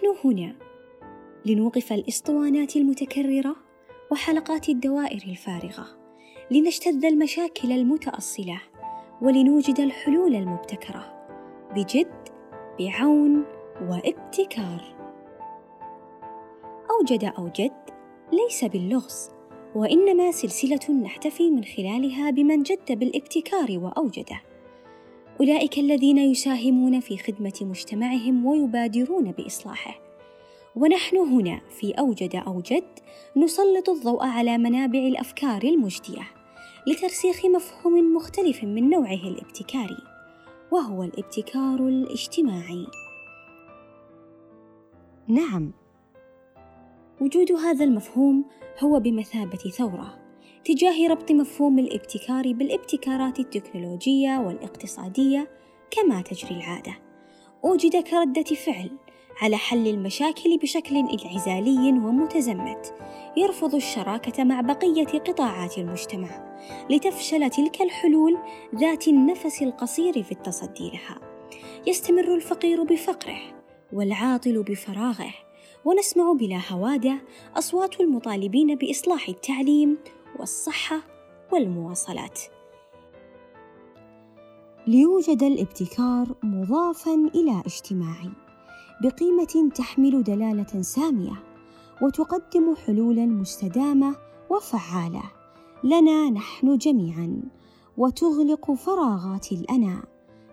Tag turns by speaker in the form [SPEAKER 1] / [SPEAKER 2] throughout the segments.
[SPEAKER 1] ونحن هنا لنوقف الإسطوانات المتكررة وحلقات الدوائر الفارغة لنجتذ المشاكل المتأصلة ولنوجد الحلول المبتكرة بجد بعون وابتكار. أوجد اوجد ليس باللغز وإنما سلسلة نحتفي من خلالها بمن جد بالابتكار وأوجده. أولئك الذين يساهمون في خدمة مجتمعهم ويبادرون بإصلاحه. ونحن هنا في أوجد اوجد نسلط الضوء على منابع الأفكار المجدية لترسيخ مفهوم مختلف من نوعه الابتكاري وهو الابتكار الاجتماعي. نعم. وجود هذا المفهوم هو بمثابة ثورة تجاه ربط مفهوم الابتكار بالابتكارات التكنولوجية والاقتصادية كما تجري العادة. اوجد كرده فعل على حل المشاكل بشكل انعزالي ومتزمت يرفض الشراكة مع بقية قطاعات المجتمع لتفشل تلك الحلول ذات النفس القصير في التصدي لها. يستمر الفقير بفقره والعاطل بفراغه ونسمع بلا هوادة أصوات المطالبين بإصلاح التعليم والصحة والمواصلات. ليوجد الابتكار مضافا إلى اجتماعي بقيمة تحمل دلالة سامية وتقدم حلولا مستدامة وفعالة. لنا نحن جميعا وتغلق فراغات الأنا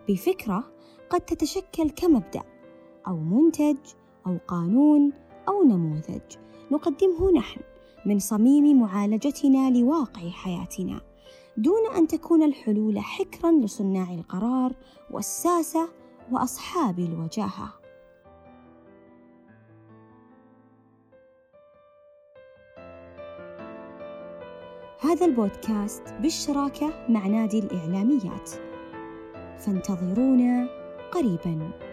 [SPEAKER 1] بفكرة قد تتشكل كمبدأ أو منتج أو قانون أو نموذج. نقدمه نحن. من صميم معالجتنا لواقع حياتنا دون أن تكون الحلول حكرا لصناع القرار والساسة وأصحاب الوجاهة. هذا البودكاست بالشراكة مع نادي الإعلاميات. فانتظرونا قريباً.